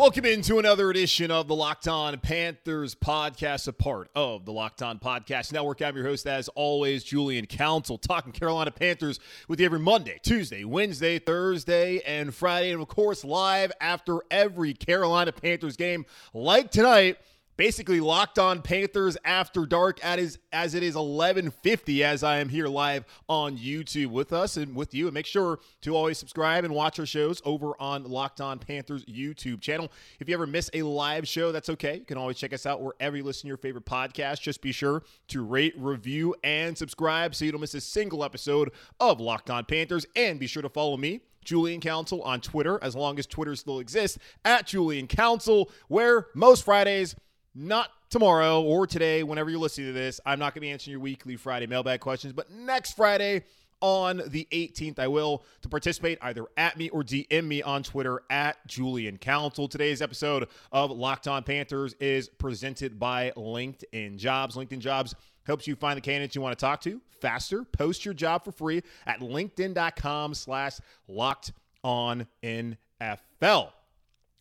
Welcome into another edition of the Locked On Panthers podcast, a part of the Locked On Podcast Network. I'm your host, as always, Julian Council, talking Carolina Panthers with you every Monday, Tuesday, Wednesday, Thursday, and Friday, and of course, live after every Carolina Panthers game, like tonight basically locked on Panthers after dark at is as it is 11:50 as I am here live on YouTube with us and with you and make sure to always subscribe and watch our shows over on Locked On Panthers YouTube channel. If you ever miss a live show, that's okay. You can always check us out wherever you listen to your favorite podcast. Just be sure to rate, review and subscribe so you don't miss a single episode of Locked On Panthers and be sure to follow me Julian Council on Twitter, as long as Twitter still exists, at Julian Council, where most Fridays not tomorrow or today, whenever you're listening to this. I'm not going to be answering your weekly Friday mailbag questions, but next Friday on the 18th, I will to participate either at me or DM me on Twitter at Julian Council. Today's episode of Locked On Panthers is presented by LinkedIn Jobs. LinkedIn Jobs helps you find the candidates you want to talk to faster. Post your job for free at linkedin.com slash locked on NFL.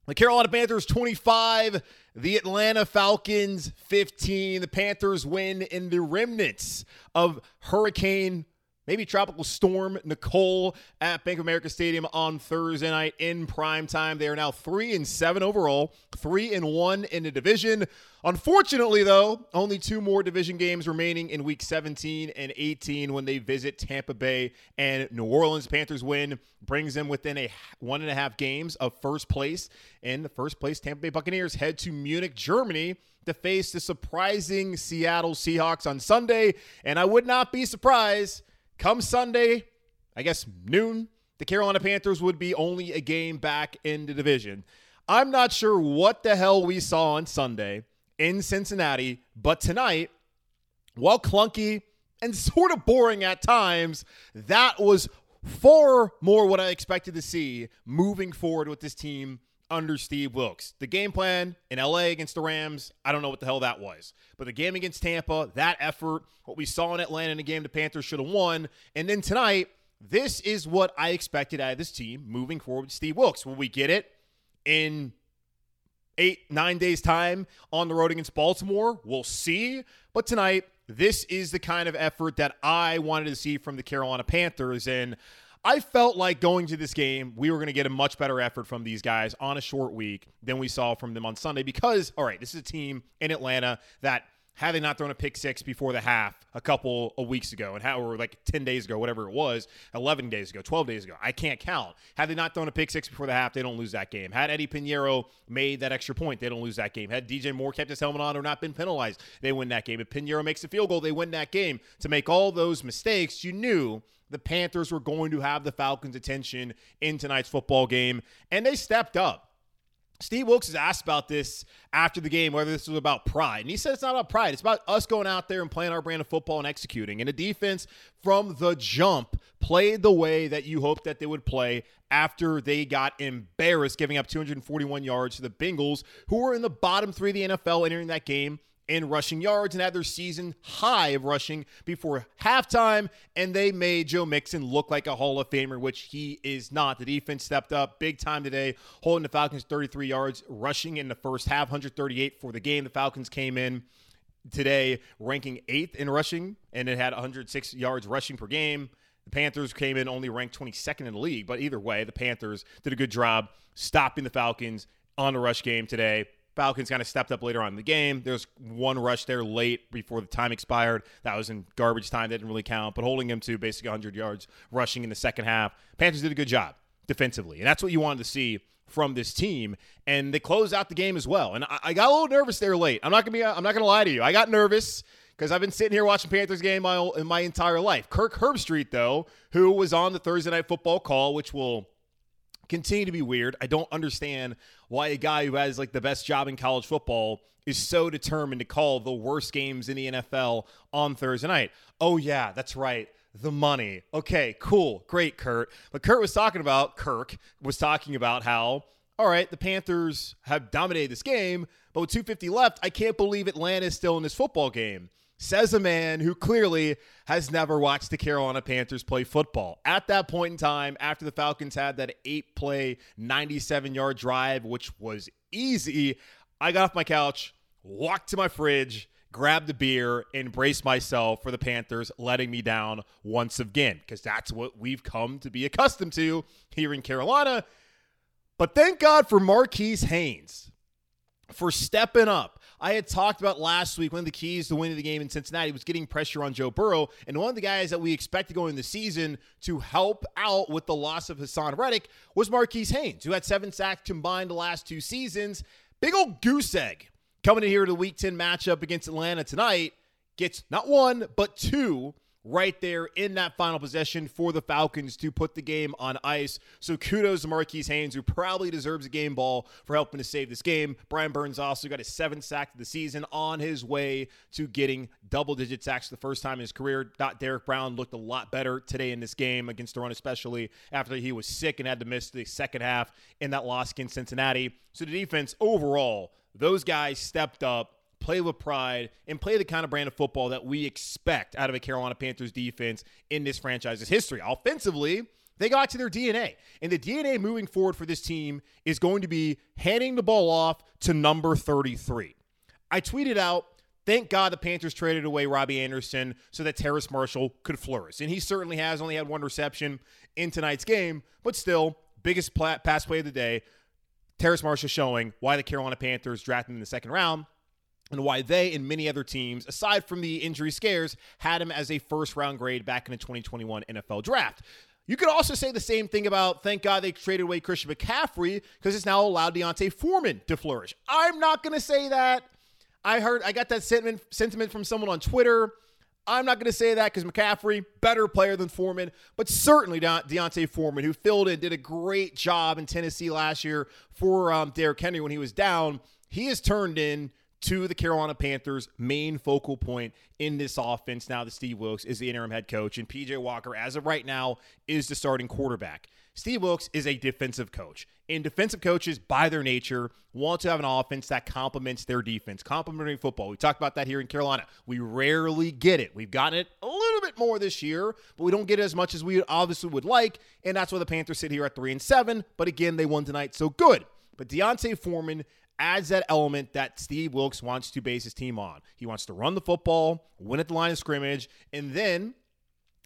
The Carolina Panthers 25, the Atlanta Falcons 15. The Panthers win in the remnants of Hurricane maybe tropical storm Nicole at Bank of America Stadium on Thursday night in prime time. They are now three and seven overall, three and one in the division. Unfortunately, though, only two more division games remaining in week 17 and 18 when they visit Tampa Bay and New Orleans. Panthers win brings them within a one and a half games of first place. In the first place, Tampa Bay Buccaneers head to Munich, Germany to face the surprising Seattle Seahawks on Sunday. And I would not be surprised Come Sunday, I guess noon, the Carolina Panthers would be only a game back in the division. I'm not sure what the hell we saw on Sunday in Cincinnati, but tonight, while clunky and sort of boring at times, that was far more what I expected to see moving forward with this team under Steve Wilks. The game plan in LA against the Rams, I don't know what the hell that was. But the game against Tampa, that effort, what we saw in Atlanta in the game the Panthers should have won. And then tonight, this is what I expected out of this team moving forward with Steve Wilks. Will we get it in eight, nine days' time on the road against Baltimore? We'll see. But tonight, this is the kind of effort that I wanted to see from the Carolina Panthers. And I felt like going to this game, we were going to get a much better effort from these guys on a short week than we saw from them on Sunday because, all right, this is a team in Atlanta that had they not thrown a pick six before the half a couple of weeks ago and how or like 10 days ago whatever it was 11 days ago 12 days ago i can't count. Had they not thrown a pick six before the half they don't lose that game. Had eddie piñeiro made that extra point they don't lose that game. Had dj moore kept his helmet on or not been penalized they win that game. If piñeiro makes a field goal they win that game. To make all those mistakes you knew the Panthers were going to have the Falcons' attention in tonight's football game, and they stepped up. Steve Wilks is asked about this after the game, whether this was about pride. And he said it's not about pride. It's about us going out there and playing our brand of football and executing. And the defense from the jump played the way that you hoped that they would play after they got embarrassed, giving up 241 yards to the Bengals, who were in the bottom three of the NFL entering that game in rushing yards and had their season high of rushing before halftime. And they made Joe Mixon look like a Hall of Famer, which he is not. The defense stepped up big time today, holding the Falcons 33 yards, rushing in the first half, 138 for the game. The Falcons came in today ranking eighth in rushing, and it had 106 yards rushing per game. The Panthers came in only ranked 22nd in the league, but either way, the Panthers did a good job stopping the Falcons on the rush game today. Falcons kind of stepped up later on in the game. There's one rush there late before the time expired. That was in garbage time. That didn't really count, but holding him to basically 100 yards rushing in the second half. Panthers did a good job defensively, and that's what you wanted to see from this team, and they closed out the game as well. And I, I got a little nervous there late. I'm not gonna be. I'm not gonna lie to you. I got nervous because I've been sitting here watching Panthers game my in my entire life. Kirk Herbstreit, though, who was on the Thursday night football call, which will continue to be weird. I don't understand why a guy who has like the best job in college football is so determined to call the worst games in the NFL on Thursday night. Oh yeah, that's right. The money. Okay, cool. Great, Kurt. But Kurt was talking about Kirk was talking about how all right, the Panthers have dominated this game, but with 250 left, I can't believe Atlanta is still in this football game says a man who clearly has never watched the Carolina Panthers play football. At that point in time, after the Falcons had that eight play, 97 yard drive, which was easy, I got off my couch, walked to my fridge, grabbed a beer, and braced myself for the Panthers letting me down once again, because that's what we've come to be accustomed to here in Carolina. But thank God for Marquis Haynes for stepping up I had talked about last week one of the keys to winning the game in Cincinnati was getting pressure on Joe Burrow. And one of the guys that we expect to go the season to help out with the loss of Haason Reddick was Marquis Haynes, who had seven sacks combined the last two seasons. Big old goose egg coming in here to the Week 10 matchup against Atlanta tonight. Gets not one, but two right there in that final possession for the Falcons to put the game on ice. So kudos to Marquis Haynes, who probably deserves a game ball for helping to save this game. Brian Burns also got his seventh sack of the season on his way to getting double digit sacks for the first time in his career. Derrick Brown looked a lot better today in this game against the run, especially after he was sick and had to miss the second half in that loss against Cincinnati. So the defense overall, those guys stepped up play with pride, and play the kind of brand of football that we expect out of a Carolina Panthers defense in this franchise's history. Offensively, they got to their DNA. And the DNA moving forward for this team is going to be handing the ball off to number 33. I tweeted out, thank God the Panthers traded away Robbie Anderson so that Terrace Marshall could flourish. And he certainly has only had one reception in tonight's game, but still, biggest pass play of the day. Terrace Marshall showing why the Carolina Panthers drafted him in the second round and why they and many other teams, aside from the injury scares, had him as a first round grade back in the 2021 NFL draft. You could also say the same thing about thank God they traded away Christian McCaffrey because it's now allowed D'Onta Foreman to flourish. I'm not going to say that. I heard I got that sentiment sentiment from someone on Twitter. I'm not going to say that because McCaffrey, better player than Foreman, but certainly D'Onta Foreman, who filled in, did a great job in Tennessee last year for um, Derrick Henry when he was down. He has turned in to the Carolina Panthers' main focal point in this offense now that Steve Wilks is the interim head coach and PJ Walker, as of right now, is the starting quarterback. Steve Wilks is a defensive coach, and defensive coaches, by their nature, want to have an offense that complements their defense, complementary football. We talked about that here in Carolina. We rarely get it. We've gotten it a little bit more this year, but we don't get it as much as we obviously would like, and that's why the Panthers sit here at three and seven. But again, they won tonight, so good. But D'Onta Foreman adds that element that Steve Wilks wants to base his team on. He wants to run the football, win at the line of scrimmage, and then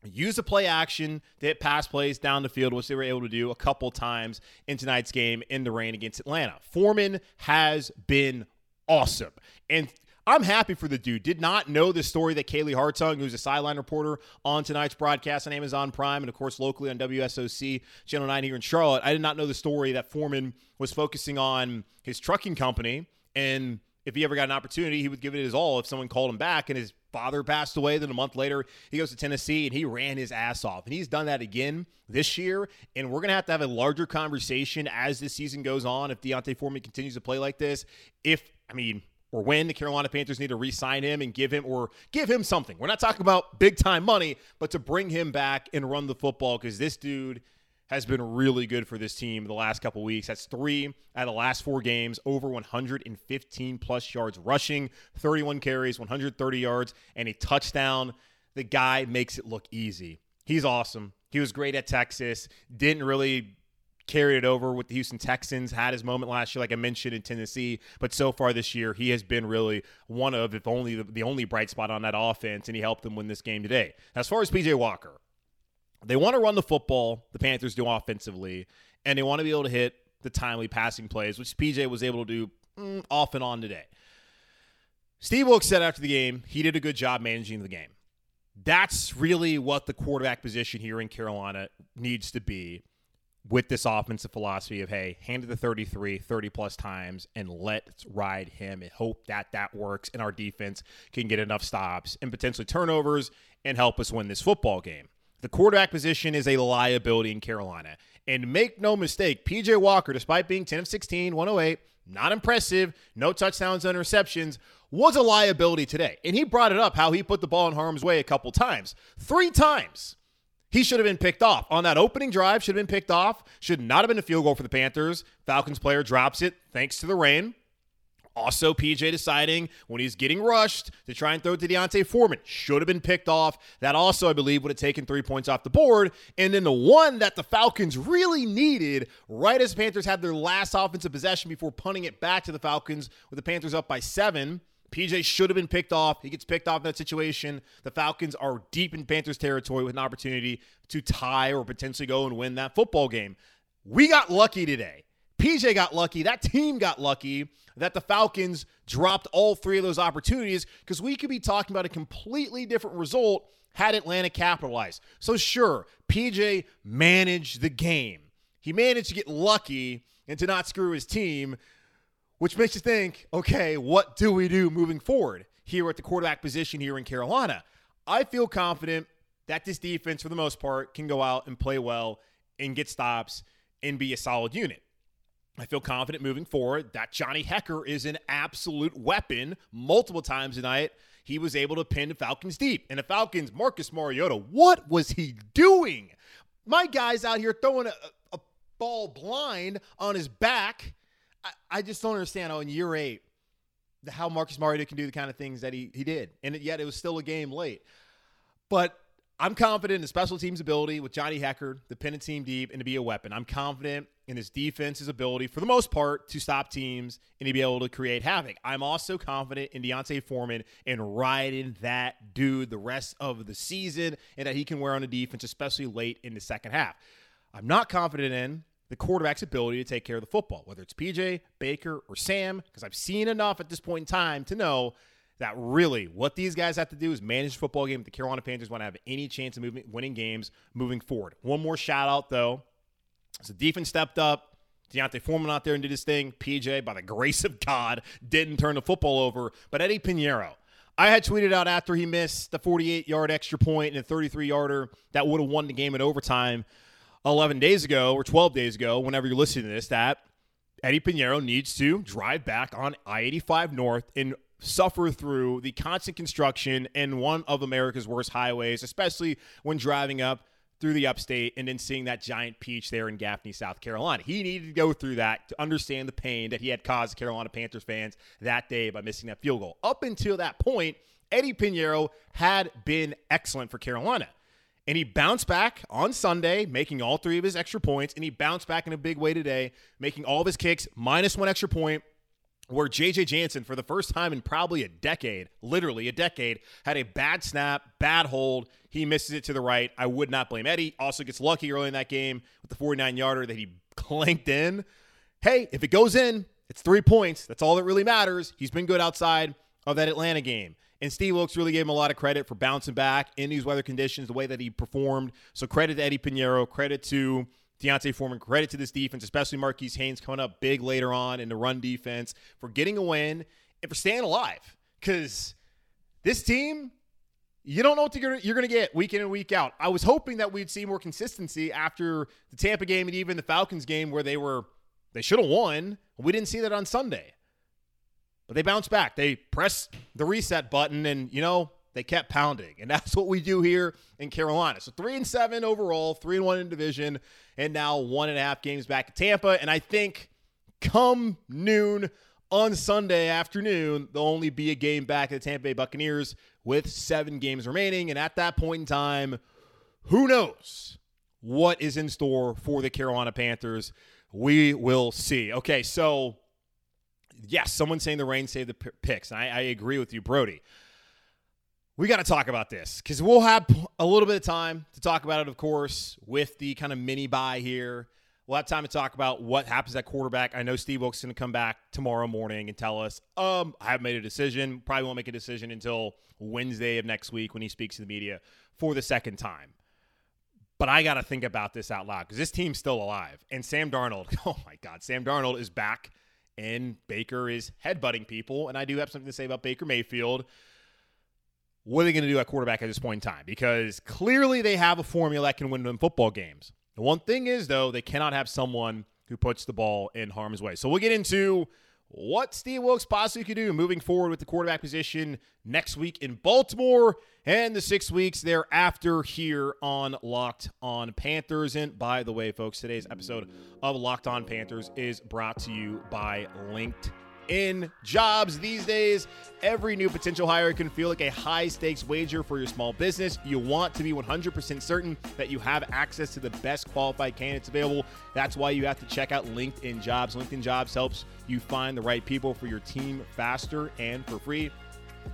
use the play action to hit pass plays down the field, which they were able to do a couple times in tonight's game in the rain against Atlanta. Foreman has been awesome. And I'm happy for the dude. Did not know the story that Kaylee Hartung, who's a sideline reporter on tonight's broadcast on Amazon Prime and, of course, locally on WSOC Channel 9 here in Charlotte. I did not know the story that Foreman was focusing on his trucking company. And if he ever got an opportunity, he would give it his all if someone called him back. And his father passed away. Then a month later, he goes to Tennessee and he ran his ass off. And he's done that again this year. And we're going to have to have a larger conversation as this season goes on if D'Onta Foreman continues to play like this. If, I mean, or when the Carolina Panthers need to re-sign him and give him or give him something. We're not talking about big time money, but to bring him back and run the football because this dude has been really good for this team the last couple weeks. That's three out of the last four games, over 115 plus yards rushing, 31 carries, 130 yards, and a touchdown. The guy makes it look easy. He's awesome. He was great at Texas. Didn't really carried it over with the Houston Texans, had his moment last year, like I mentioned in Tennessee. But so far this year, he has been really one of, if only the, only bright spot on that offense, and he helped them win this game today. As far as PJ Walker, they want to run the football, the Panthers do offensively, and they want to be able to hit the timely passing plays, which PJ was able to do mm, off and on today. Steve Wilks said after the game, he did a good job managing the game. That's really what the quarterback position here in Carolina needs to be with this offensive philosophy of hey, hand it the 33 30 plus times and let's ride him and hope that that works and our defense can get enough stops and potentially turnovers and help us win this football game. The quarterback position is a liability in Carolina. And make no mistake, PJ Walker, despite being 10 of 16, 108, not impressive, no touchdowns, interceptions, was a liability today. And he brought it up how he put the ball in harm's way a couple times. Three times. He should have been picked off. On that opening drive, should have been picked off. Should not have been a field goal for the Panthers. Falcons player drops it thanks to the rain. Also, PJ deciding when he's getting rushed to try and throw to D'Onta Foreman should have been picked off. That also, I believe, would have taken three points off the board. And then the one that the Falcons really needed, right as the Panthers had their last offensive possession before punting it back to the Falcons, with the Panthers up by seven. PJ should have been picked off. He gets picked off in that situation. The Falcons are deep in Panthers territory with an opportunity to tie or potentially go and win that football game. We got lucky today. PJ got lucky. That team got lucky that the Falcons dropped all three of those opportunities because we could be talking about a completely different result had Atlanta capitalized. So, sure, PJ managed the game. He managed to get lucky and to not screw his team, which makes you think, okay, what do we do moving forward here at the quarterback position here in Carolina? I feel confident that this defense, for the most part, can go out and play well and get stops and be a solid unit. I feel confident moving forward that Johnny Hekker is an absolute weapon multiple times tonight. He was able to pin the Falcons deep. And the Falcons, Marcus Mariota, what was he doing? My guy's out here throwing a, a ball blind on his back. I, I just don't understand how in year eight, how Marcus Mariota can do the kind of things that he, he did. And yet it was still a game late. But I'm confident in the special teams ability with Johnny Hekker, the pin a team deep, and to be a weapon. I'm confident in his defense's ability, for the most part, to stop teams and to be able to create havoc. I'm also confident in D'Onta Foreman and riding that dude the rest of the season and that he can wear on the defense, especially late in the second half. I'm not confident in the quarterback's ability to take care of the football, whether it's PJ, Baker, or Sam, because I've seen enough at this point in time to know that really what these guys have to do is manage the football game. The Carolina Panthers want to have any chance of moving, winning games moving forward. One more shout out, though so defense stepped up. D'Onta Foreman out there and did his thing. PJ, by the grace of God, didn't turn the football over. But Eddie Piñeiro, I had tweeted out after he missed the 48 yard extra point and a 33 yarder that would have won the game in overtime 11 days ago or 12 days ago, whenever you're listening to this, that Eddie Piñeiro needs to drive back on I 85 North and suffer through the constant construction in one of America's worst highways, especially when driving up through the upstate and then seeing that giant peach there in Gaffney, South Carolina. He needed to go through that to understand the pain that he had caused Carolina Panthers fans that day by missing that field goal. Up until that point, Eddie Piñeiro had been excellent for Carolina. And he bounced back on Sunday, making all three of his extra points. And he bounced back in a big way today, making all of his kicks minus one extra point where JJ Jansen, for the first time in probably a decade, literally a decade, had a bad snap, bad hold. He misses it to the right. I would not blame Eddie. Also gets lucky early in that game with the 49 yarder that he clanked in. Hey, if it goes in, it's three points. That's all that really matters. He's been good outside of that Atlanta game. And Steve Wilks really gave him a lot of credit for bouncing back in these weather conditions, the way that he performed. So credit to Eddie Piñeiro, credit to D'Onta Foreman, credit to this defense, especially Marquis Haynes coming up big later on in the run defense for getting a win and for staying alive. Because this team, you don't know what you're going to get week in and week out. I was hoping that we'd see more consistency after the Tampa game and even the Falcons game where they were they should have won. We didn't see that on Sunday. But they bounced back. They pressed the reset button and, you know, they kept pounding. And that's what we do here in Carolina. So three and seven overall, three and one in division, and now one and a half games back at Tampa. And I think come noon on Sunday afternoon, there'll only be a game back at the Tampa Bay Buccaneers with seven games remaining. And at that point in time, who knows what is in store for the Carolina Panthers? We will see. Okay, so yes, someone's saying the rain saved the picks. And I, I agree with you, Brody we got to talk about this because we'll have a little bit of time to talk about it, of course, with the kind of mini bye here. We'll have time to talk about what happens at quarterback. I know Steve Wilks is going to come back tomorrow morning and tell us, um, I haven't made a decision. Probably won't make a decision until Wednesday of next week when he speaks to the media for the second time. But I got to think about this out loud because this team's still alive. And Sam Darnold, oh my God, Sam Darnold is back and Baker is headbutting people. And I do have something to say about Baker Mayfield. What are they going to do at quarterback at this point in time? Because clearly they have a formula that can win them football games. The one thing is, though, they cannot have someone who puts the ball in harm's way. So we'll get into what Steve Wilks possibly could do moving forward with the quarterback position next week in Baltimore and the six weeks thereafter here on Locked On Panthers. And by the way, folks, today's episode of Locked On Panthers is brought to you by LinkedIn in jobs these days. Every new potential hire can feel like a high stakes wager for your small business. You want to be 100% certain that you have access to the best qualified candidates available. That's why you have to check out LinkedIn Jobs. LinkedIn Jobs helps you find the right people for your team faster and for free.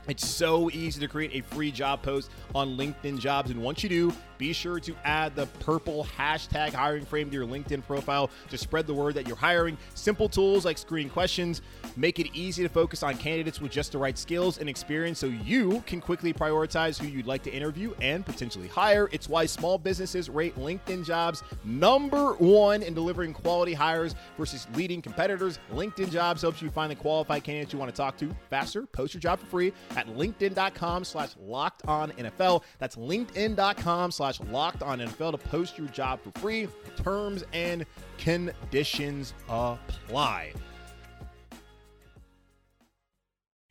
It's so easy to create a free job post on LinkedIn Jobs. And once you do, be sure to add the purple hashtag hiring frame to your LinkedIn profile to spread the word that you're hiring. Simple tools like screening questions make it easy to focus on candidates with just the right skills and experience so you can quickly prioritize who you'd like to interview and potentially hire. It's why small businesses rate LinkedIn Jobs number one in delivering quality hires versus leading competitors. LinkedIn Jobs helps you find the qualified candidates you want to talk to faster. Post your job for free at linkedin.com slash locked on NFL. That's linkedin.com slash locked on NFL to post your job for free. Terms and conditions apply.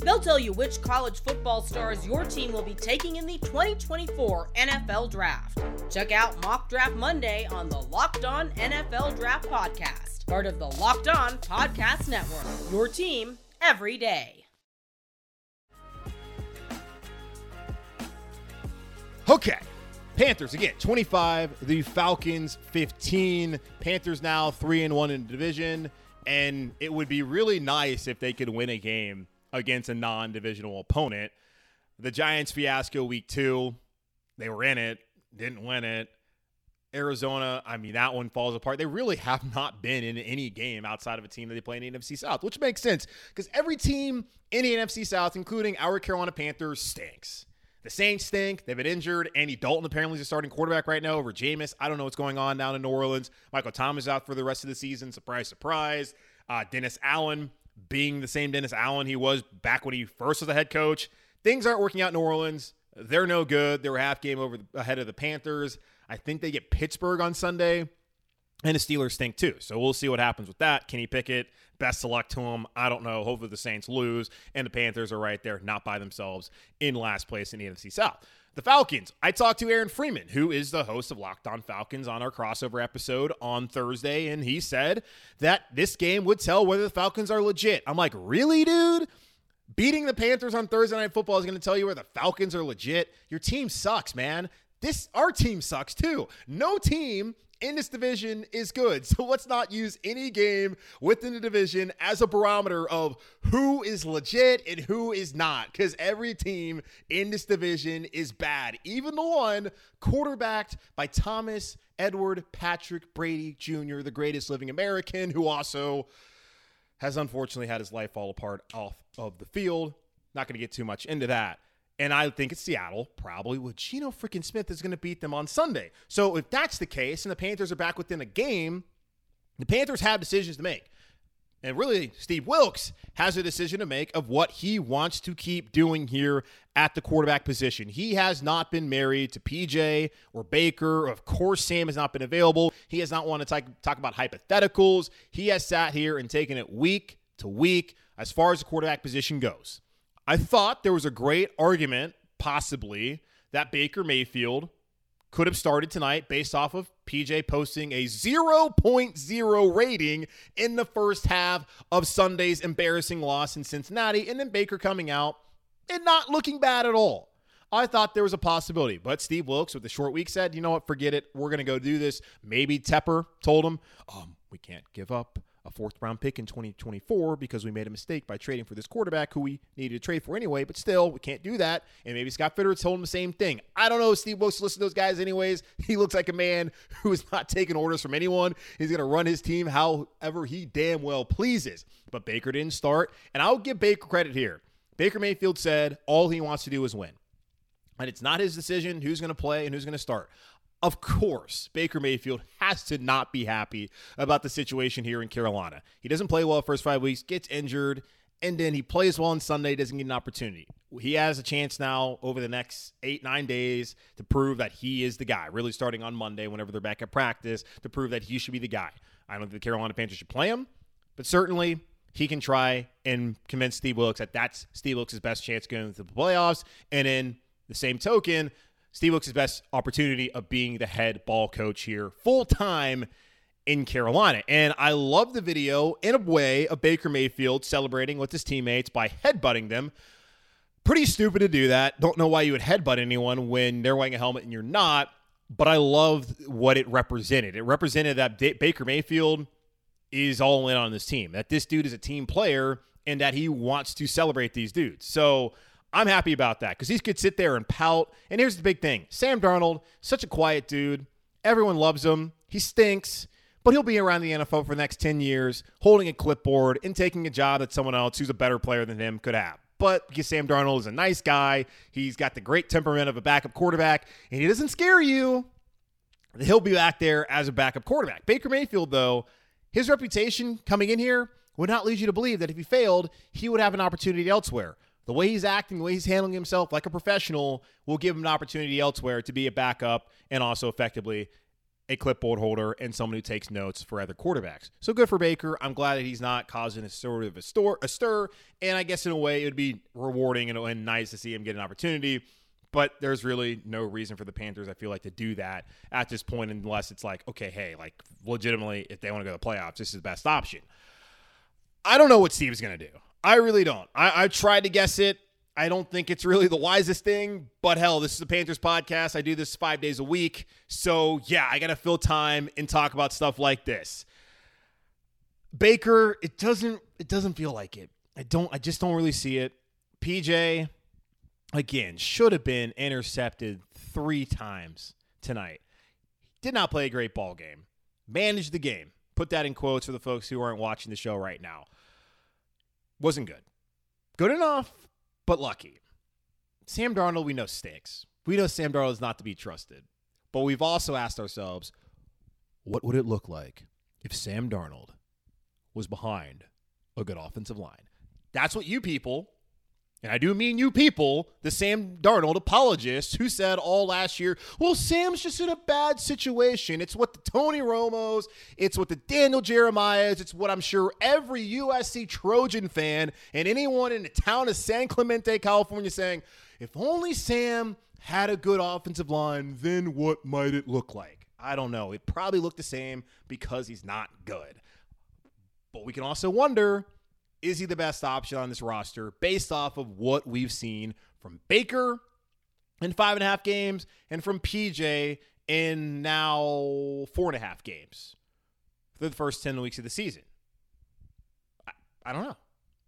They'll tell you which college football stars your team will be taking in the 2024 NFL Draft. Check out Mock Draft Monday on the Locked On NFL Draft Podcast, part of the Locked On Podcast Network. Your team every day. Okay. Panthers again, 25, the Falcons 15. Panthers now 3 and 1 in division and it would be really nice if they could win a game against a non-divisional opponent. The Giants fiasco week 2, they were in it, didn't win it. Arizona, I mean, that one falls apart. They really have not been in any game outside of a team that they play in the NFC South, which makes sense because every team in the NFC South, including our Carolina Panthers, stinks. The Saints stink. They've been injured. Andy Dalton apparently is a starting quarterback right now over Jameis. I don't know what's going on down in New Orleans. Michael Thomas out for the rest of the season. Surprise, surprise. Uh, Dennis Allen being the same Dennis Allen he was back when he first was a head coach. Things aren't working out in New Orleans. They're no good. They were half game over ahead of the Panthers. I think they get Pittsburgh on Sunday. And the Steelers stink too. So we'll see what happens with that. Kenny Pickett, best of luck to him. I don't know. Hopefully the Saints lose. And the Panthers are right there, not by themselves, in last place in the NFC South. The Falcons. I talked to Aaron Freeman, who is the host of Locked On Falcons on our crossover episode on Thursday, and he said that this game would tell whether the Falcons are legit. I'm like, really, dude? Beating the Panthers on Thursday Night Football is going to tell you where the Falcons are legit. Your team sucks, man. This our team sucks too. No team in this division is good. So let's not use any game within the division as a barometer of who is legit and who is not. Because every team in this division is bad. Even the one quarterbacked by Thomas Edward Patrick Brady Jr., the greatest living American, who also has unfortunately had his life fall apart off of the field. Not going to get too much into that. And I think it's Seattle, probably with Geno freaking Smith is going to beat them on Sunday. So if that's the case and the Panthers are back within a game, the Panthers have decisions to make. And really, Steve Wilks has a decision to make of what he wants to keep doing here at the quarterback position. He has not been married to PJ or Baker. Of course, Sam has not been available. He has not wanted to talk, talk about hypotheticals. He has sat here and taken it week to week as far as the quarterback position goes. I thought there was a great argument, possibly, that Baker Mayfield could have started tonight based off of PJ posting a 0.0 rating in the first half of Sunday's embarrassing loss in Cincinnati, and then Baker coming out and not looking bad at all. I thought there was a possibility, but Steve Wilks with the short week said, you know what, forget it. We're going to go do this. Maybe Tepper told him, um, we can't give up a fourth round pick in 2024 because we made a mistake by trading for this quarterback who we needed to trade for anyway. But still, we can't do that. And maybe Scott Fitterer told him the same thing. I don't know. Steve Wilks listen to those guys anyways. He looks like a man who is not taking orders from anyone. He's going to run his team however he damn well pleases. But Baker didn't start. And I'll give Baker credit here. Baker Mayfield said all he wants to do is win. And it's not his decision who's going to play and who's going to start. Of course, Baker Mayfield has to not be happy about the situation here in Carolina. He doesn't play well first five weeks, gets injured, and then he plays well on Sunday, doesn't get an opportunity. He has a chance now over the next eight, nine days to prove that he is the guy, really starting on Monday whenever they're back at practice, to prove that he should be the guy. I don't think the Carolina Panthers should play him, but certainly he can try and convince Steve Wilks that that's Steve Wilks' best chance going into the playoffs. And in the same token, Steve Wilks' best opportunity of being the head ball coach here full time in Carolina. And I love the video in a way of Baker Mayfield celebrating with his teammates by headbutting them. Pretty stupid to do that. Don't know why you would headbutt anyone when they're wearing a helmet and you're not. But I loved what it represented. It represented that Baker Mayfield is all in on this team, that this dude is a team player and that he wants to celebrate these dudes. So I'm happy about that because he could sit there and pout. And here's the big thing Sam Darnold, such a quiet dude. Everyone loves him. He stinks, but he'll be around the NFL for the next 10 years, holding a clipboard and taking a job that someone else who's a better player than him could have. But because Sam Darnold is a nice guy, he's got the great temperament of a backup quarterback, and he doesn't scare you, he'll be back there as a backup quarterback. Baker Mayfield, though, his reputation coming in here would not lead you to believe that if he failed, he would have an opportunity elsewhere. The way he's acting, the way he's handling himself like a professional will give him an opportunity elsewhere to be a backup and also effectively a clipboard holder and someone who takes notes for other quarterbacks. So good for Baker. I'm glad that he's not causing a sort of a, stir, a stir. And I guess in a way, it would be rewarding and, and nice to see him get an opportunity. But there's really no reason for the Panthers, I feel like, to do that at this point, unless it's like, okay, hey, like legitimately, if they want to go to the playoffs, this is the best option. I don't know what Steve's going to do. I really don't. I, I tried to guess it. I don't think it's really the wisest thing, but hell, this is the Panthers podcast. I do this five days a week. So yeah, I got to fill time and talk about stuff like this. Baker, it doesn't it doesn't feel like it. I don't I just don't really see it. PJ again should have been intercepted 3 times tonight. Did not play a great ball game. Managed the game. Put that in quotes for the folks who aren't watching the show right now wasn't good. Good enough, but lucky. Sam Darnold, we know stinks. We know Sam Darnold is not to be trusted. But we've also asked ourselves, what would it look like if Sam Darnold was behind a good offensive line? That's what you people and I do mean you people, the Sam Darnold apologists who said all last year, well, Sam's just in a bad situation. It's what the Tony Romos, it's what the Daniel Jeremiahs, it's what I'm sure every USC Trojan fan and anyone in the town of San Clemente, California saying, if only Sam had a good offensive line, then what might it look like? I don't know. It probably looked the same because he's not good. But we can also wonder is he the best option on this roster based off of what we've seen from Baker in five and a half games and from PJ in now four and a half games for the first 10 weeks of the season? I, I don't know.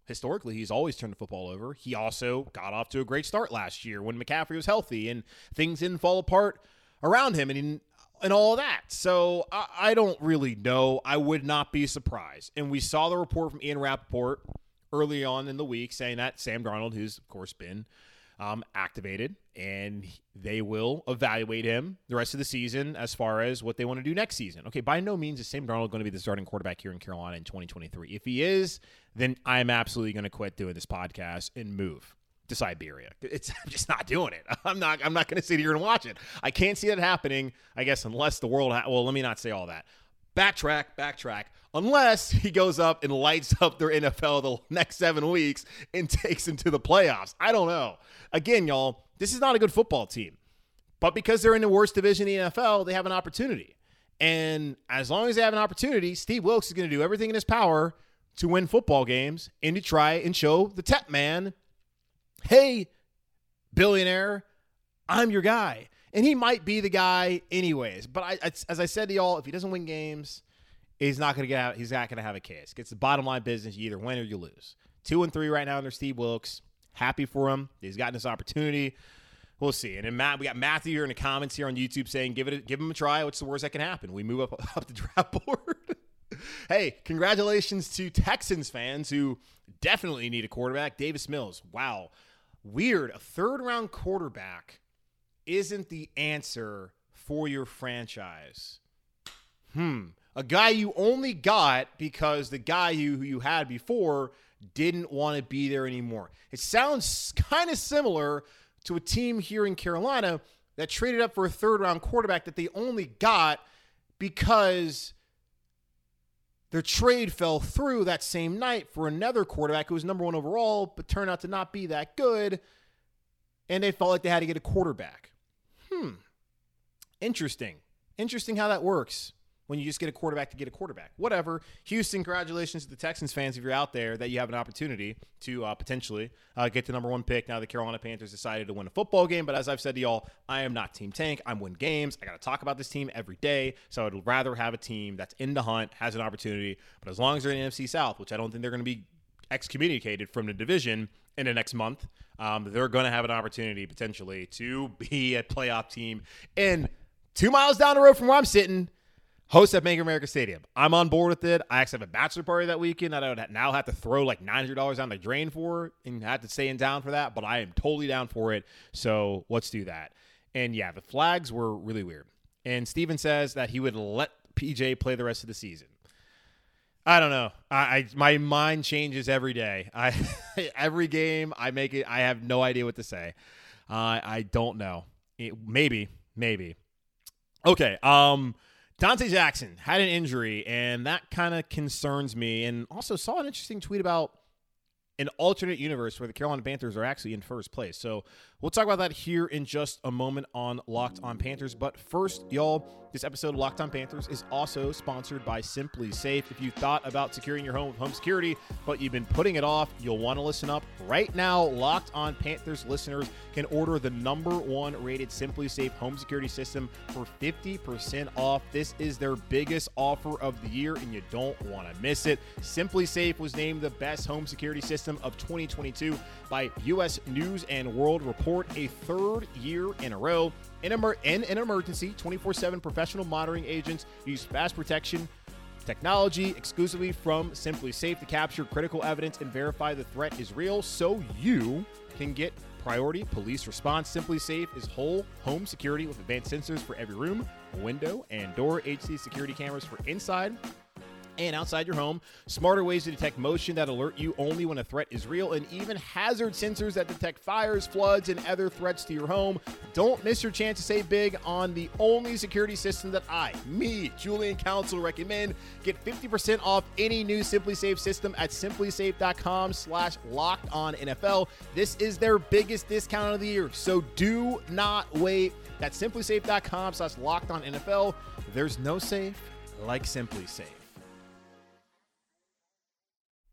Historically, he's always turned the football over. He also got off to a great start last year when McCaffrey was healthy and things didn't fall apart around him. And he and all that. So I, I, don't really know. I would not be surprised. And we saw the report from Ian Rapoport early on in the week saying that Sam Darnold, who's of course been um, activated, and they will evaluate him the rest of the season as far as what they want to do next season. Okay, by no means is Sam Darnold going to be the starting quarterback here in Carolina in 2023. If he is, then I'm absolutely going to quit doing this podcast and move to Siberia. It's I'm just not doing it. I'm not I'm not going to sit here and watch it. I can't see it happening. I guess unless the world. Ha- well, let me not say all that. Backtrack, backtrack. Unless he goes up and lights up their NFL the next seven weeks and takes them to the playoffs. I don't know. Again, y'all, this is not a good football team. But because they're in the worst division in the NFL, they have an opportunity. And as long as they have an opportunity, Steve Wilks is going to do everything in his power to win football games and to try and show the Tep Man hey, billionaire, I'm your guy. And he might be the guy anyways. But I, as I said to y'all, if he doesn't win games he's not going to get out. He's not going to have a case. It's the bottom line business. You either win or you lose. Two and three right now under Steve Wilks. Happy for him. He's gotten this opportunity. We'll see. And then Matt, we got Matthew here in the comments here on YouTube saying, "Give it, give him a try. What's the worst that can happen? We move up up the draft board." hey, congratulations to Texans fans who definitely need a quarterback. Davis Mills. Wow, weird. A third round quarterback isn't the answer for your franchise. Hmm. A guy you only got because the guy you who you had before didn't want to be there anymore. It sounds kind of similar to a team here in Carolina that traded up for a third round quarterback that they only got because their trade fell through that same night for another quarterback who was number one overall, but turned out to not be that good. And they felt like they had to get a quarterback. Hmm. Interesting. Interesting how that works when you just get a quarterback to get a quarterback. Whatever. Houston, congratulations to the Texans fans if you're out there that you have an opportunity to uh, potentially uh, get the number one pick. Now the Carolina Panthers decided to win a football game, but as I've said to y'all, I am not Team Tank. I'm win games. I got to talk about this team every day. So I'd rather have a team that's in the hunt, has an opportunity, but as long as they're in the NFC South, which I don't think they're going to be excommunicated from the division in the next month, um, they're going to have an opportunity potentially to be a playoff team. And two miles down the road from where I'm sitting, host at Bank America Stadium. I'm on board with it. I actually have a bachelor party that weekend that I would now have to throw like $900 down the drain for and have to stay in town for that, but I am totally down for it. So let's do that. And yeah, the flags were really weird. And Steven says that he would let PJ play the rest of the season. I don't know. I, I my mind changes every day. I every game I make it. I have no idea what to say. Uh, I don't know. It, maybe, maybe. Okay. Um. Donte Jackson had an injury, and that kind of concerns me. And also saw an interesting tweet about an alternate universe where the Carolina Panthers are actually in first place. So we'll talk about that here in just a moment on Locked On Panthers. But first, y'all, this episode of Locked On Panthers is also sponsored by SimpliSafe. If you thought about securing your home with home security, but you've been putting it off, you'll want to listen up. Right now, Locked On Panthers listeners can order the number one rated SimpliSafe home security system for 50% off. This is their biggest offer of the year, and you don't want to miss it. SimpliSafe was named the best home security system of 2022 by U.S. News and World Report, a third year in a row. In, emer- in an emergency, 24 7 professional monitoring agents use fast protection technology exclusively from SimpliSafe to capture critical evidence and verify the threat is real so you can get priority police response. SimpliSafe is whole home security with advanced sensors for every room, window, and door, HD security cameras for inside and outside your home, smarter ways to detect motion that alert you only when a threat is real, and even hazard sensors that detect fires, floods, and other threats to your home. Don't miss your chance to save big on the only security system that I, me, Julian Council, recommend. Get 50% off any new SimpliSafe system at simplisafe.com slash locked on NFL. This is their biggest discount of the year, so do not wait. That's simplisafe.com slash locked on NFL. There's no safe like SimpliSafe.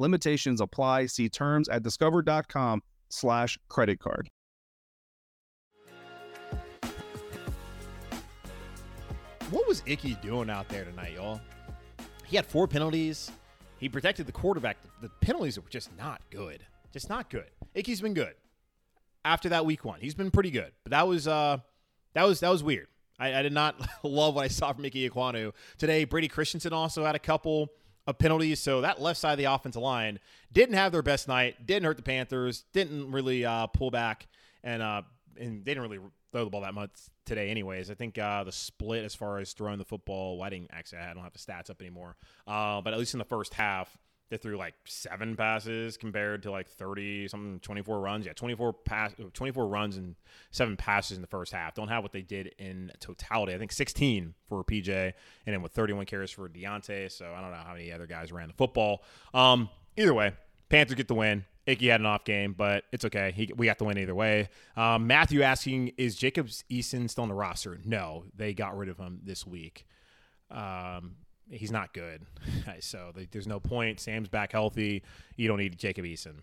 Limitations apply. See terms at discover.com slash credit card. What was Ickey doing out there tonight, y'all? He had four penalties. He protected the quarterback. The penalties were just not good. Just not good. Ickey's been good. After that week one, he's been pretty good. But that was uh that was that was weird. I, I did not love what I saw from Ickey Ekwonu today. Brady Christensen also had a couple of penalties, so that left side of the offensive line didn't have their best night. Didn't hurt the Panthers. Didn't really uh, pull back, and uh, and they didn't really throw the ball that much today, anyways. I think uh, the split as far as throwing the football. Well, I didn't actually. I don't have the stats up anymore. Uh, but at least in the first half, They threw like seven passes compared to like 30 something 24 runs. Yeah, 24 pass 24 runs and seven passes in the first half. Don't have what they did in totality. I think 16 for PJ and then with 31 carries for D'Onta. So I don't know how many other guys ran the football. Um, either way, Panthers get the win. Ickey had an off game, but it's okay. He, we got the win either way. Um, Matthew asking, is Jacobs Eason still on the roster? No, they got rid of him this week. Um, he's not good. so there's no point. Sam's back healthy. You don't need Jacob Eason.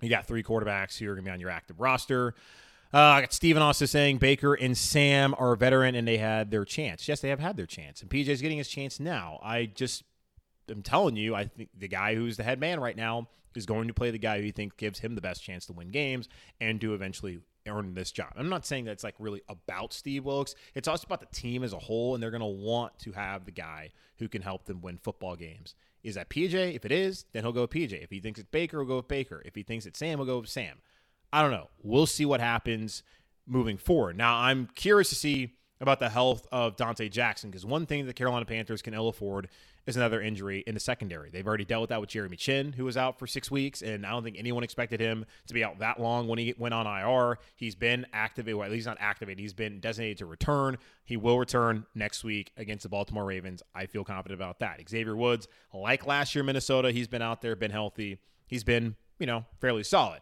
You got three quarterbacks who are going to be on your active roster. Uh, I got Steven also saying Baker and Sam are veteran and they had their chance. Yes, they have had their chance. And PJ's getting his chance now. I just am telling you, I think the guy who's the head man right now is going to play the guy who he thinks gives him the best chance to win games and to eventually earn this job. I'm not saying that it's like really about Steve Wilks. It's also about the team as a whole, and they're going to want to have the guy who can help them win football games. Is that PJ? If it is, then he'll go with PJ. If he thinks it's Baker, he'll go with Baker. If he thinks it's Sam, he'll go with Sam. I don't know. We'll see what happens moving forward. Now, I'm curious to see about the health of Donte Jackson because one thing that the Carolina Panthers can ill afford is another injury in the secondary. They've already dealt with that with Jeremy Chinn, who was out for six weeks, and I don't think anyone expected him to be out that long when he went on IR. He's been activated, well, at least not activated. He's been designated to return. He will return next week against the Baltimore Ravens. I feel confident about that. Xavier Woods, like last year, Minnesota, he's been out there, been healthy. He's been, you know, fairly solid.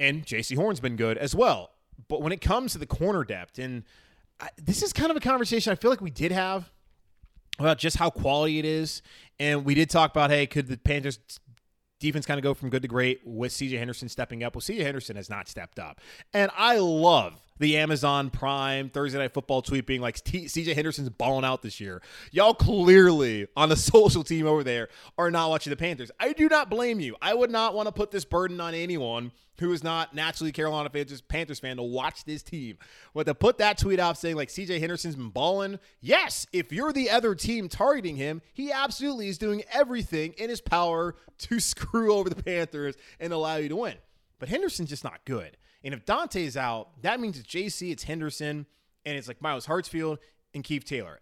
And Jaycee Horn's been good as well. But when it comes to the corner depth, and I, this is kind of a conversation I feel like we did have about just how quality it is. And we did talk about, hey, could the Panthers defense kind of go from good to great with CJ Henderson stepping up? Well, CJ Henderson has not stepped up. And I love the Amazon Prime Thursday Night Football tweet being like, CJ Henderson's balling out this year. Y'all clearly on the social team over there are not watching the Panthers. I do not blame you. I would not want to put this burden on anyone who is not naturally Carolina Panthers, Panthers fan to watch this team. But to put that tweet out saying like CJ Henderson's been balling, yes, if you're the other team targeting him, he absolutely is doing everything in his power to screw over the Panthers and allow you to win. But Henderson's just not good. And if Donte's out, that means it's JC, it's Henderson, and it's like Myles Hartsfield and Keith Taylor.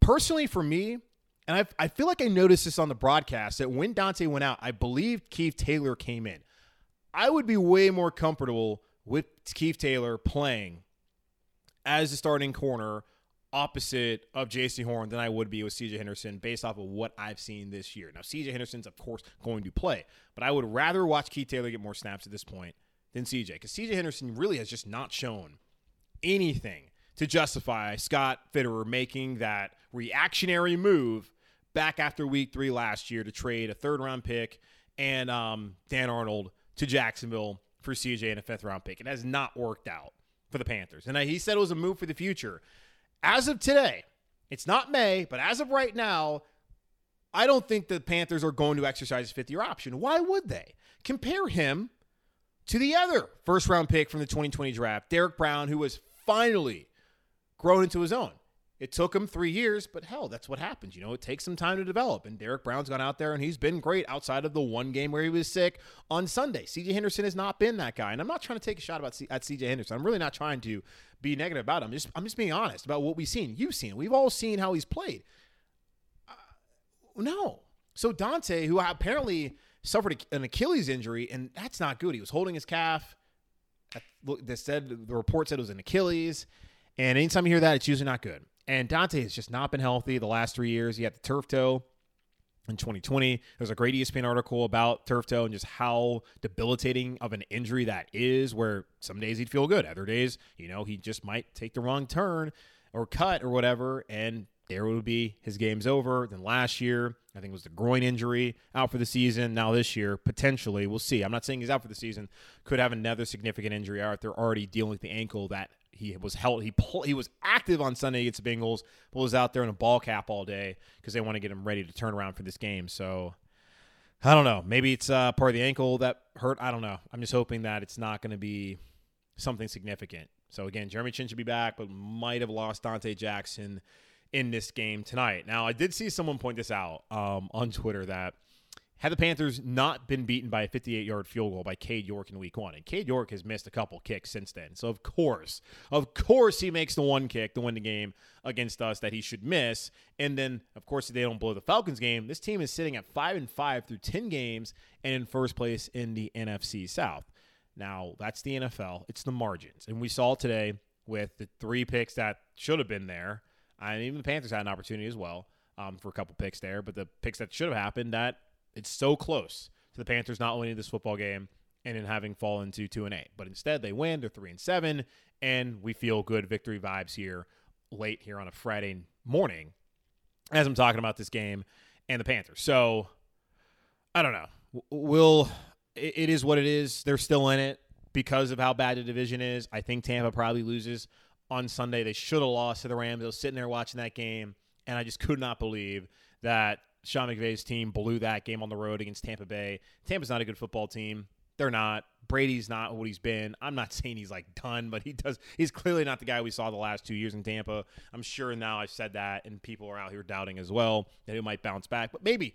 Personally, for me, and I, I feel like I noticed this on the broadcast that when Donte went out, I believe Keith Taylor came in. I would be way more comfortable with Keith Taylor playing as a starting corner opposite of Jaycee Horn than I would be with CJ Henderson based off of what I've seen this year. Now, CJ Henderson's, of course, going to play, but I would rather watch Keith Taylor get more snaps at this point than CJ because CJ Henderson really has just not shown anything to justify Scott Fitterer making that reactionary move back after week three last year to trade a third round pick and um, Dan Arnold to Jacksonville for CJ and a fifth round pick. It has not worked out for the Panthers. And he said it was a move for the future. As of today, it's not May, but as of right now, I don't think the Panthers are going to exercise a fifth year option. Why would they? Compare him to the other first round pick from the 2020 draft, Derrick Brown, who was finally grown into his own. It took him three years, but hell, that's what happens. You know, it takes some time to develop. And Derrick Brown's gone out there and he's been great outside of the one game where he was sick on Sunday. CJ Henderson has not been that guy. And I'm not trying to take a shot about C- at CJ Henderson. I'm really not trying to be negative about him. I'm just, I'm just being honest about what we've seen. You've seen. We've all seen how he's played. Uh, no. So Donte, who apparently suffered an Achilles injury, and that's not good. He was holding his calf. They said the report said it was an Achilles, and anytime you hear that, it's usually not good. And Donte has just not been healthy the last three years. He had the turf toe in 2020. There's a great ESPN article about turf toe and just how debilitating of an injury that is, where some days he'd feel good, other days, you know, he just might take the wrong turn or cut or whatever, and there would be his game's over. Then last year, I think it was the groin injury out for the season. Now this year, potentially, we'll see. I'm not saying he's out for the season. Could have another significant injury out. They're already dealing with the ankle that he was held. He pull, he was active on Sunday against the Bengals, but was out there in a ball cap all day because they want to get him ready to turn around for this game. So I don't know. Maybe it's uh, part of the ankle that hurt. I don't know. I'm just hoping that it's not going to be something significant. So again, Jeremy Chinn should be back, but might have lost Donte Jackson in this game tonight. Now I did see someone point this out um, on Twitter that had the Panthers not been beaten by a 58 yard field goal by Cade York in week one. And Cade York has missed a couple kicks since then. So, of course, of course, he makes the one kick to win the game against us that he should miss. And then, of course, if they don't blow the Falcons game, this team is sitting at 5 and 5 through 10 games and in first place in the NFC South. Now, that's the NFL, it's the margins. And we saw today with the three picks that should have been there. And even the Panthers had an opportunity as well um, for a couple picks there, but the picks that should have happened that it's so close to the Panthers not winning this football game and in having fallen to two and eight. But instead, they win. They're three and seven, and we feel good victory vibes here late here on a Friday morning as I'm talking about this game and the Panthers. So I don't know. Will it is what it is. They're still in it because of how bad the division is. I think Tampa probably loses on Sunday. They should have lost to the Rams. I was sitting there watching that game, and I just could not believe that Sean McVay's team blew that game on the road against Tampa Bay. Tampa's not a good football team. They're not. Brady's not what he's been. I'm not saying he's like done, but he does. He's clearly not the guy we saw the last two years in Tampa. I'm sure now I've said that, and people are out here doubting as well that he might bounce back. But maybe,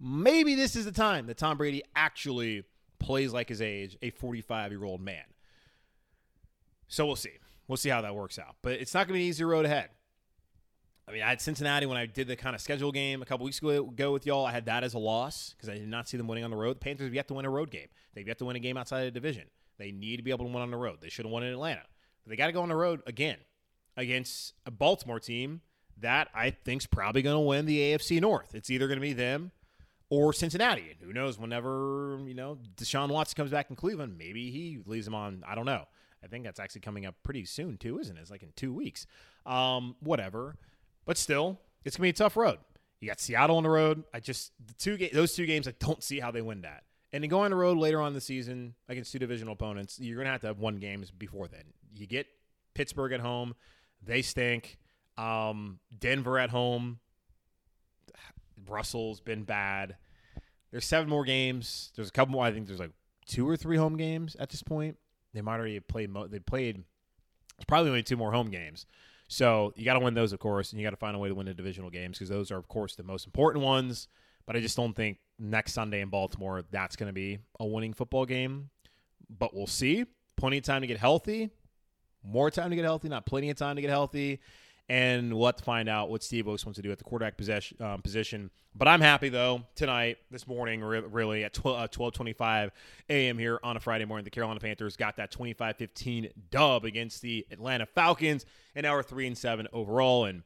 maybe this is the time that Tom Brady actually plays like his age, a 45 year old man. So we'll see. We'll see how that works out. But it's not going to be an easy road ahead. I mean, I had Cincinnati when I did the kind of schedule game a couple weeks ago with y'all. I had that as a loss because I did not see them winning on the road. The Panthers have yet to win a road game. They've yet to win a game outside of the division. They need to be able to win on the road. They should have won in Atlanta. But they got to go on the road again against a Baltimore team that I think's probably going to win the AFC North. It's either going to be them or Cincinnati. And who knows? Whenever you know Deshaun Watson comes back in Cleveland, maybe he leaves them on. I don't know. I think that's actually coming up pretty soon too, isn't it? It's like in two weeks. Um, whatever. But still, it's gonna be a tough road. You got Seattle on the road. I just the two ga- those two games I don't see how they win that. And to go on the road later on the season against two divisional opponents, you're gonna have to have one games before then. You get Pittsburgh at home, they stink. Um, Denver at home, Russell's been bad. There's seven more games. There's a couple more. I think there's like two or three home games at this point. They might already have played. Mo- they played. Probably only two more home games. So you got to win those, of course, and you got to find a way to win the divisional games because those are, of course, the most important ones. But I just don't think next Sunday in Baltimore that's going to be a winning football game. But we'll see. Plenty of time to get healthy. More time to get healthy, not plenty of time to get healthy. And we'll have to find out what Steve Wilks wants to do at the quarterback possession, um, position. But I'm happy, though, tonight, this morning, re- really, at 12, uh, 12.25 a.m. here on a Friday morning, the Carolina Panthers got that 25-15 dub against the Atlanta Falcons, and now we're 3 and 7 overall. And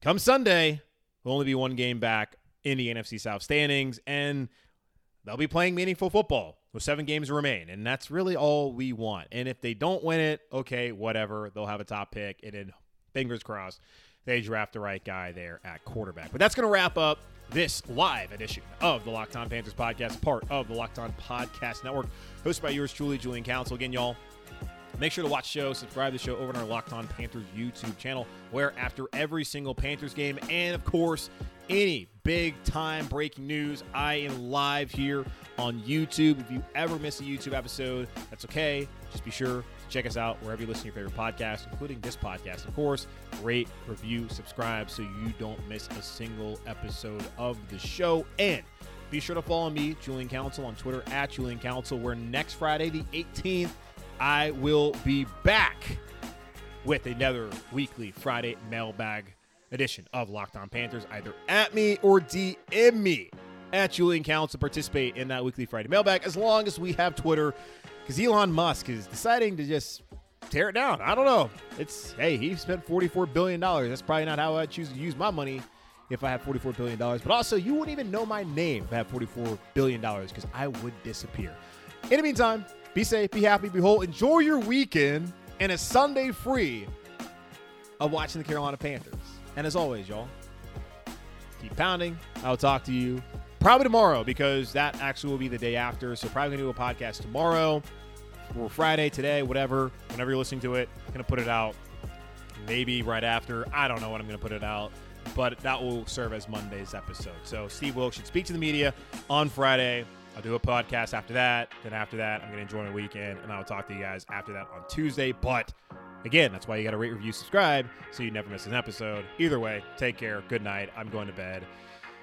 come Sunday, we'll only be one game back in the NFC South standings, and they'll be playing meaningful football with seven games remain, and that's really all we want. And if they don't win it, okay, whatever. They'll have a top pick, and then fingers crossed they draft the right guy there at quarterback. But that's going to wrap up this live edition of the Locked On Panthers podcast, part of the Locked On Podcast Network, hosted by yours truly, Julian Council. Again, y'all, Make sure to watch the show, subscribe to the show over on our Locked On Panthers YouTube channel, where after every single Panthers game, and of course, any big time breaking news, I am live here on YouTube. If you ever miss a YouTube episode, that's okay. Just be sure to check us out wherever you listen to your favorite podcast, including this podcast, of course. Rate, review, subscribe so you don't miss a single episode of the show. And be sure to follow me, Julian Council, on Twitter at Julian Council, where next Friday, the 18th, I will be back with another weekly Friday mailbag edition of Locked On Panthers, either at me or DM me at Julian Counts to participate in that weekly Friday mailbag as long as we have Twitter because Elon Musk is deciding to just tear it down. I don't know. It's, hey, he spent $44 billion. That's probably not how I choose to use my money if I have $44 billion. But also, you wouldn't even know my name if I had $44 billion because I would disappear. In the meantime, be safe, be happy, be whole. Enjoy your weekend and a Sunday free of watching the Carolina Panthers. And as always, y'all, keep pounding. I'll talk to you probably tomorrow because that actually will be the day after. So probably gonna do a podcast tomorrow or Friday, today, whatever. Whenever you're listening to it, I'm gonna put it out. Maybe right after. I don't know when I'm gonna put it out, but that will serve as Monday's episode. So Steve Wilks should speak to the media on Friday. I'll do a podcast after that. Then after that, I'm to enjoy my weekend, and I'll talk to you guys after that on Tuesday. But again, that's why you got to rate, review, subscribe, so you never miss an episode. Either way, take care. Good night. I'm going to bed.